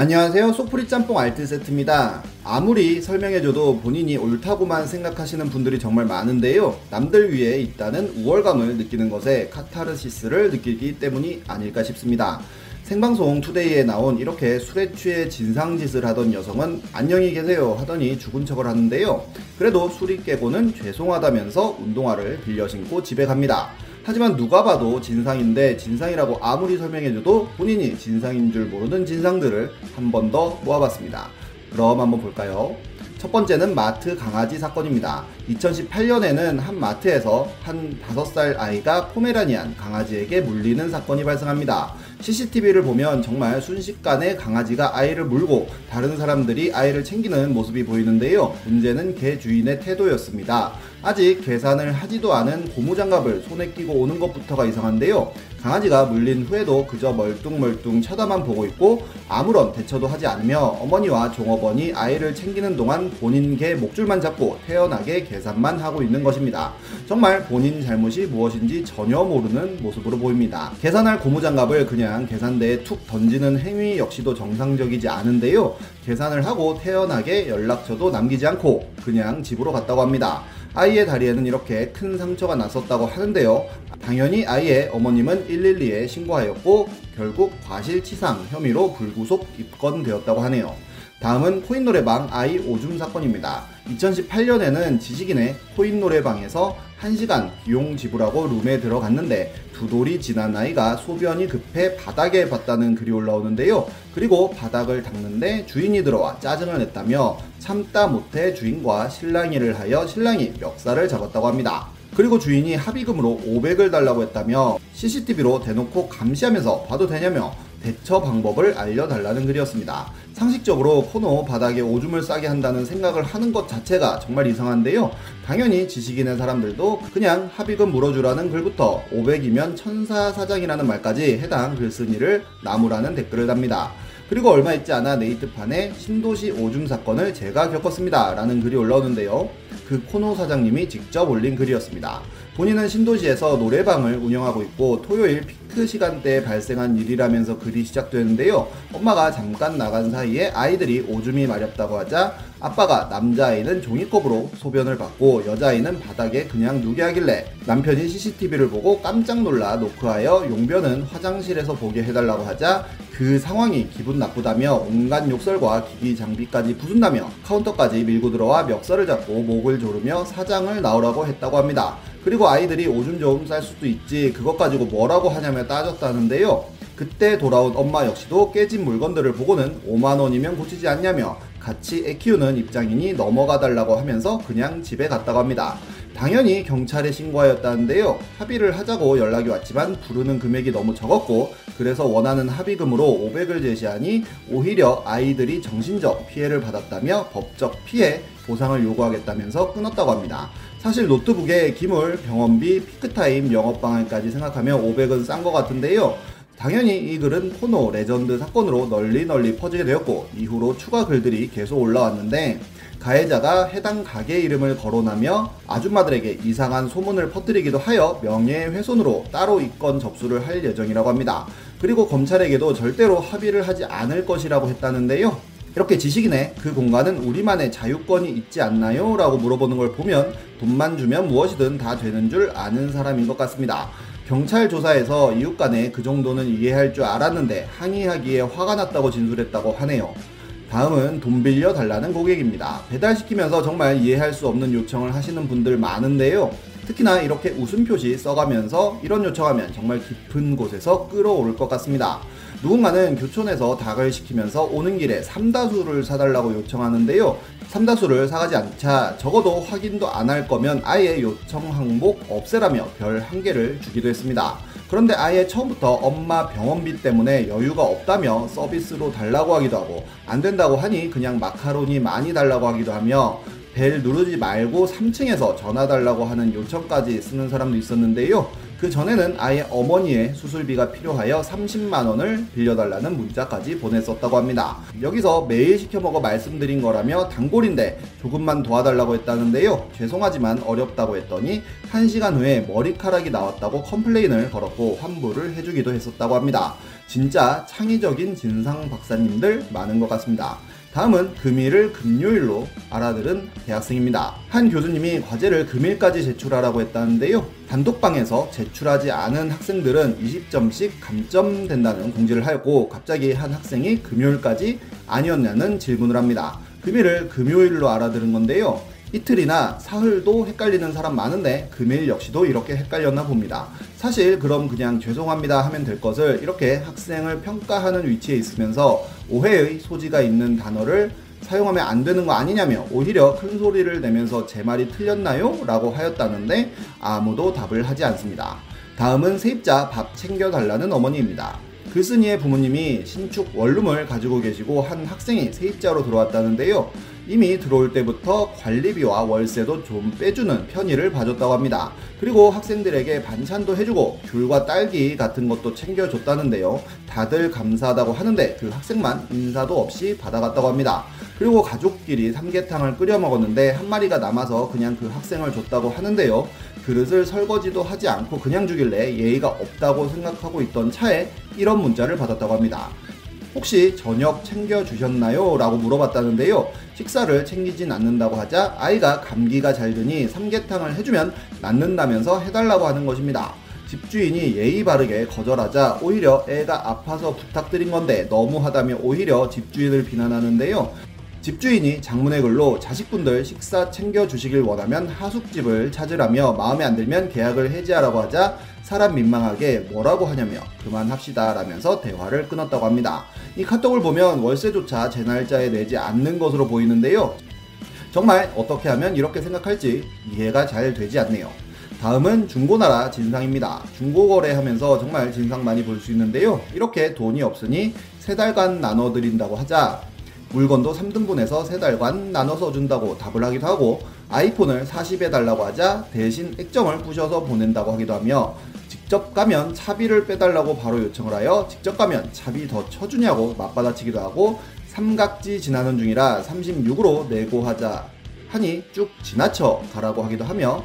안녕하세요. 소프리 짬뽕 알뜰 세트입니다. 아무리 설명해줘도 본인이 옳다고만 생각하시는 분들이 정말 많은데요. 남들 위에 있다는 우월감을 느끼는 것에 카타르시스를 느끼기 때문이 아닐까 싶습니다. 생방송 투데이에 나온 이렇게 술에 취해 진상짓을 하던 여성은 안녕히 계세요 하더니 죽은 척을 하는데요. 그래도 술이 깨고는 죄송하다면서 운동화를 빌려 신고 집에 갑니다. 하지만 누가 봐도 진상인데 진상이라고 아무리 설명해줘도 본인이 진상인 줄 모르는 진상들을 한 번 더 모아봤습니다. 그럼 한번 볼까요? 첫 번째는 마트 강아지 사건입니다. 2018년에는 한 마트에서 한 5살 아이가 포메라니안 강아지에게 물리는 사건이 발생합니다. CCTV를 보면 정말 순식간에 강아지가 아이를 물고 다른 사람들이 아이를 챙기는 모습이 보이는데요. 문제는 개 주인의 태도였습니다. 아직 계산을 하지도 않은 고무장갑을 손에 끼고 오는 것부터가 이상한데요. 강아지가 물린 후에도 그저 멀뚱멀뚱 쳐다만 보고 있고 아무런 대처도 하지 않으며 어머니와 종업원이 아이를 챙기는 동안 본인 개 목줄만 잡고 태연하게 계산만 하고 있는 것입니다. 정말 본인 잘못이 무엇인지 전혀 모르는 모습으로 보입니다. 계산할 고무장갑을 그냥 계산대에 툭 던지는 행위 역시도 정상적이지 않은데요. 계산을 하고 태연하게 연락처도 남기지 않고 그냥 집으로 갔다고 합니다. 아이의 다리에는 이렇게 큰 상처가 났었다고 하는데요. 당연히 아이의 어머님은 112에 신고하였고 결국 과실치상 혐의로 불구속 입건되었다고 하네요. 다음은 코인 노래방 아이 오줌 사건입니다. 2018년에는 지식인의 코인 노래방에서 1시간 비용 지불하고 룸에 들어갔는데 두 돌이 지난 아이가 소변이 급해 바닥에 봤다는 글이 올라오는데요. 그리고 바닥을 닦는데 주인이 들어와 짜증을 냈다며 참다 못해 주인과 신랑이를 하여 신랑이 멱살을 잡았다고 합니다. 그리고 주인이 합의금으로 500을 달라고 했다며 CCTV로 대놓고 감시하면서 봐도 되냐며 대처 방법을 알려달라는 글이었습니다. 상식적으로 코너 바닥에 오줌을 싸게 한다는 생각을 하는 것 자체가 정말 이상한데요. 당연히 지식인의 사람들도 그냥 합의금 물어주라는 글부터 500이면 천사 사장이라는 말까지 해당 글쓴이를 나무라는 댓글을 답니다. 그리고 얼마 있지 않아 네이트판에 신도시 오줌 사건을 제가 겪었습니다. 라는 글이 올라오는데요. 그 코노 사장님이 직접 올린 글이었습니다. 본인은 신도시에서 노래방을 운영하고 있고 토요일 피크 시간대에 발생한 일이라면서 글이 시작되는데요. 엄마가 잠깐 나간 사이에 아이들이 오줌이 마렵다고 하자 아빠가 남자아이는 종이컵으로 소변을 받고 여자아이는 바닥에 그냥 누게 하길래 남편이 CCTV를 보고 깜짝 놀라 노크하여 용변은 화장실에서 보게 해달라고 하자 그 상황이 기분 나쁘다며 온갖 욕설과 기기 장비까지 부순다며 카운터까지 밀고 들어와 멱살을 잡고 목을 조르며 사장을 나오라고 했다고 합니다. 그리고 아이들이 오줌 좀 쌀 수도 있지 그것 가지고 뭐라고 하냐며 따졌다는데요. 그때 돌아온 엄마 역시도 깨진 물건들을 보고는 5만원이면 고치지 않냐며 같이 애 키우는 입장이니 넘어가 달라고 하면서 그냥 집에 갔다고 합니다. 당연히 경찰에 신고하였다는데요. 합의를 하자고 연락이 왔지만 부르는 금액이 너무 적었고 그래서 원하는 합의금으로 500을 제시하니 오히려 아이들이 정신적 피해를 받았다며 법적 피해 보상을 요구하겠다면서 끊었다고 합니다. 사실 노트북에 기물, 병원비, 피크타임, 영업방해까지 생각하면 500은 싼 것 같은데요. 당연히 이 글은 코노 레전드 사건으로 널리 널리 퍼지게 되었고 이후로 추가 글들이 계속 올라왔는데 가해자가 해당 가게 이름을 거론하며 아줌마들에게 이상한 소문을 퍼뜨리기도 하여 명예훼손으로 따로 입건 접수를 할 예정이라고 합니다. 그리고 검찰에게도 절대로 합의를 하지 않을 것이라고 했다는데요. 이렇게 지식인의 그 공간은 우리만의 자유권이 있지 않나요? 라고 물어보는 걸 보면 돈만 주면 무엇이든 다 되는 줄 아는 사람인 것 같습니다. 경찰 조사에서 이웃 간에 그 정도는 이해할 줄 알았는데 항의하기에 화가 났다고 진술했다고 하네요. 다음은 돈 빌려 달라는 고객입니다. 배달시키면서 정말 이해할 수 없는 요청을 하시는 분들 많은데요. 특히나 이렇게 웃음 표시 써가면서 이런 요청하면 정말 깊은 곳에서 끌어올 것 같습니다. 누군가는 교촌에서 닭을 시키면서 오는 길에 삼다수를 사달라고 요청하는데요. 삼다수를 사가지 않자 적어도 확인도 안 할 거면 아예 요청 항목 없애라며 별 한 개를 주기도 했습니다. 그런데 아예 처음부터 엄마 병원비 때문에 여유가 없다며 서비스로 달라고 하기도 하고 안 된다고 하니 그냥 마카로니 많이 달라고 하기도 하며 벨 누르지 말고 3층에서 전화 달라고 하는 요청까지 쓰는 사람도 있었는데요. 그 전에는 아예 어머니의 수술비가 필요하여 30만 원을 빌려달라는 문자까지 보냈었다고 합니다. 여기서 매일 시켜 먹어 말씀드린 거라며 단골인데 조금만 도와달라고 했다는데요. 죄송하지만 어렵다고 했더니 1시간 후에 머리카락이 나왔다고 complain을 걸었고 환불을 해주기도 했었다고 합니다. 진짜 창의적인 진상 박사님들 많은 것 같습니다. 다음은 금일을 금요일로 알아들은 대학생입니다. 한 교수님이 과제를 금일까지 제출하라고 했다는데요. 단독방에서 제출하지 않은 학생들은 20점씩 감점된다는 공지를 하고 갑자기 한 학생이 금요일까지 아니었냐는 질문을 합니다. 금일을 금요일로 알아들은 건데요. 이틀이나 사흘도 헷갈리는 사람 많은데 금일 역시도 이렇게 헷갈렸나 봅니다. 사실 그럼 그냥 죄송합니다 하면 될 것을 이렇게 학생을 평가하는 위치에 있으면서 오해의 소지가 있는 단어를 사용하면 안 되는 거 아니냐며 오히려 큰 소리를 내면서 제 말이 틀렸나요? 라고 하였다는데 아무도 답을 하지 않습니다. 다음은 세입자 밥 챙겨달라는 어머니입니다. 글쓴이의 부모님이 신축 원룸을 가지고 계시고 한 학생이 세입자로 들어왔다는데요. 이미 들어올 때부터 관리비와 월세도 좀 빼주는 편의를 봐줬다고 합니다. 그리고 학생들에게 반찬도 해주고 귤과 딸기 같은 것도 챙겨줬다는데요. 다들 감사하다고 하는데 그 학생만 인사도 없이 받아갔다고 합니다. 그리고 가족끼리 삼계탕을 끓여 먹었는데 한 마리가 남아서 그냥 그 학생을 줬다고 하는데요. 그릇을 설거지도 하지 않고 그냥 주길래 예의가 없다고 생각하고 있던 차에 이런 문자를 받았다고 합니다. 혹시 저녁 챙겨주셨나요? 라고 물어봤다는데요. 식사를 챙기진 않는다고 하자 아이가 감기가 잘 드니 삼계탕을 해주면 낫는다면서 해달라고 하는 것입니다. 집주인이 예의 바르게 거절하자 오히려 애가 아파서 부탁드린 건데 너무하다며 오히려 집주인을 비난하는데요. 집주인이 장문의 글로 자식분들 식사 챙겨주시길 원하면 하숙집을 찾으라며 마음에 안 들면 계약을 해지하라고 하자 사람 민망하게 뭐라고 하냐며 그만합시다 라면서 대화를 끊었다고 합니다. 이 카톡을 보면 월세조차 제 날짜에 내지 않는 것으로 보이는데요. 정말 어떻게 하면 이렇게 생각할지 이해가 잘 되지 않네요. 다음은 중고나라 진상입니다. 중고거래 하면서 정말 진상 많이 볼 수 있는데요. 이렇게 돈이 없으니 세 달간 나눠드린다고 하자 물건도 3등분해서 3달간 나눠서 준다고 답을 하기도 하고 아이폰을 40에 달라고 하자 대신 액정을 부셔서 보낸다고 하기도 하며 직접 가면 차비를 빼달라고 바로 요청을 하여 직접 가면 차비 더 쳐주냐고 맞받아치기도 하고 삼각지 지나는 중이라 36으로 내고 하자 하니 쭉 지나쳐 가라고 하기도 하며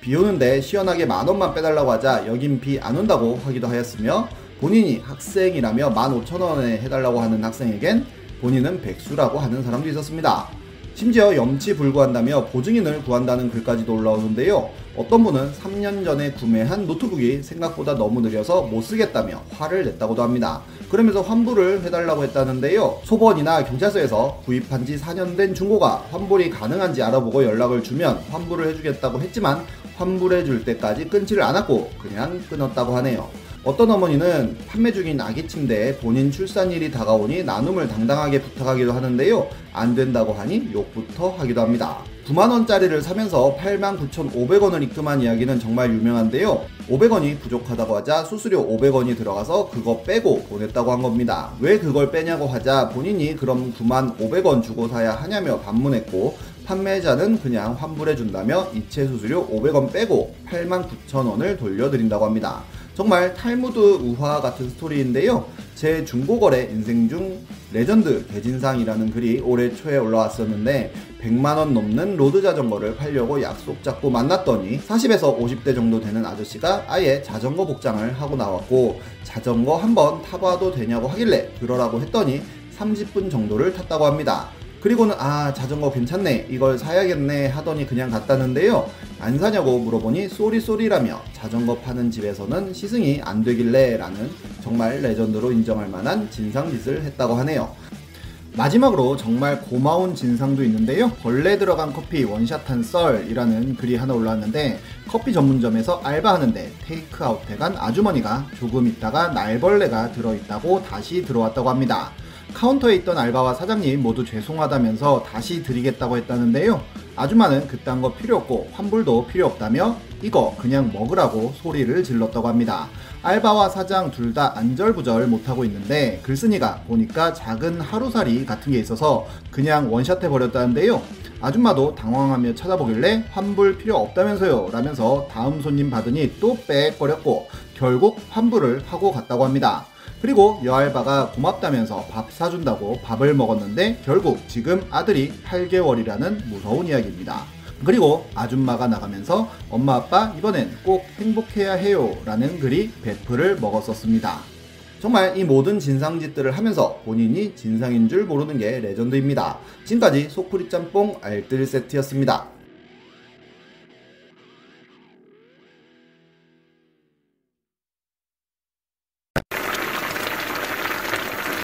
비 오는데 시원하게 만 원만 빼달라고 하자 여긴 비 안 온다고 하기도 하였으며 본인이 학생이라며 15,000원에 해달라고 하는 학생에겐 본인은 백수라고 하는 사람도 있었습니다. 심지어 염치 불구한다며 보증인을 구한다는 글까지도 올라오는데요. 어떤 분은 3년 전에 구매한 노트북이 생각보다 너무 느려서 못 쓰겠다며 화를 냈다고도 합니다. 그러면서 환불을 해달라고 했다는데요. 소보원이나 경찰서에서 구입한 지 4년 된 중고가 환불이 가능한지 알아보고 연락을 주면 환불을 해주겠다고 했지만 환불해 줄 때까지 끊지를 않았고 그냥 끊었다고 하네요. 어떤 어머니는 판매 중인 아기 침대에 본인 출산일이 다가오니 나눔을 당당하게 부탁하기도 하는데요. 안 된다고 하니 욕부터 하기도 합니다. 9만원짜리를 사면서 89,500원을 입금한 이야기는 정말 유명한데요. 500원이 부족하다고 하자 수수료 500원이 들어가서 그거 빼고 보냈다고 한 겁니다. 왜 그걸 빼냐고 하자 본인이 그럼 9만 500원 주고 사야 하냐며 반문했고 판매자는 그냥 환불해준다며 이체 수수료 500원 빼고 89,000원을 돌려드린다고 합니다. 정말 탈무드 우화 같은 스토리인데요. 제 중고거래 인생 중 레전드 대진상이라는 글이 올해 초에 올라왔었는데 100만원 넘는 로드 자전거를 팔려고 약속 잡고 만났더니 40에서 50대 정도 되는 아저씨가 아예 자전거 복장을 하고 나왔고 자전거 한번 타봐도 되냐고 하길래 그러라고 했더니 30분 정도를 탔다고 합니다. 그리고는 아 자전거 괜찮네 이걸 사야겠네 하더니 그냥 갔다는데요 안 사냐고 물어보니 sorry sorry라며 자전거 파는 집에서는 시승이 안 되길래 라는 정말 레전드로 인정할 만한 진상짓을 했다고 하네요 마지막으로 정말 고마운 진상도 있는데요. 벌레 들어간 커피 원샷한 썰이라는 글이 하나 올라왔는데 커피 전문점에서 알바하는데 테이크아웃 해 간 아주머니가 조금 있다가 날벌레가 들어있다고 다시 들어왔다고 합니다. 카운터에 있던 알바와 사장님 모두 죄송하다면서 다시 드리겠다고 했다는데요. 아줌마는 그딴 거 필요 없고 환불도 필요 없다며 이거 그냥 먹으라고 소리를 질렀다고 합니다. 알바와 사장 둘 다 안절부절 못하고 있는데 글쓴이가 보니까 작은 하루살이 같은 게 있어서 그냥 원샷해 버렸다는데요. 아줌마도 당황하며 쳐다보길래 환불 필요 없다면서요 라면서 다음 손님 받으니 또 빽거렸고 결국 환불을 하고 갔다고 합니다. 그리고 여알바가 고맙다면서 밥 사준다고 밥을 먹었는데 결국 지금 아들이 8개월이라는 무서운 이야기입니다. 그리고 아줌마가 나가면서 엄마 아빠 이번엔 꼭 행복해야 해요 라는 글이 베프를 먹었었습니다. 정말 이 모든 진상짓들을 하면서 본인이 진상인 줄 모르는 게 레전드입니다. 지금까지 속풀이 짬뽕 알뜰 세트였습니다.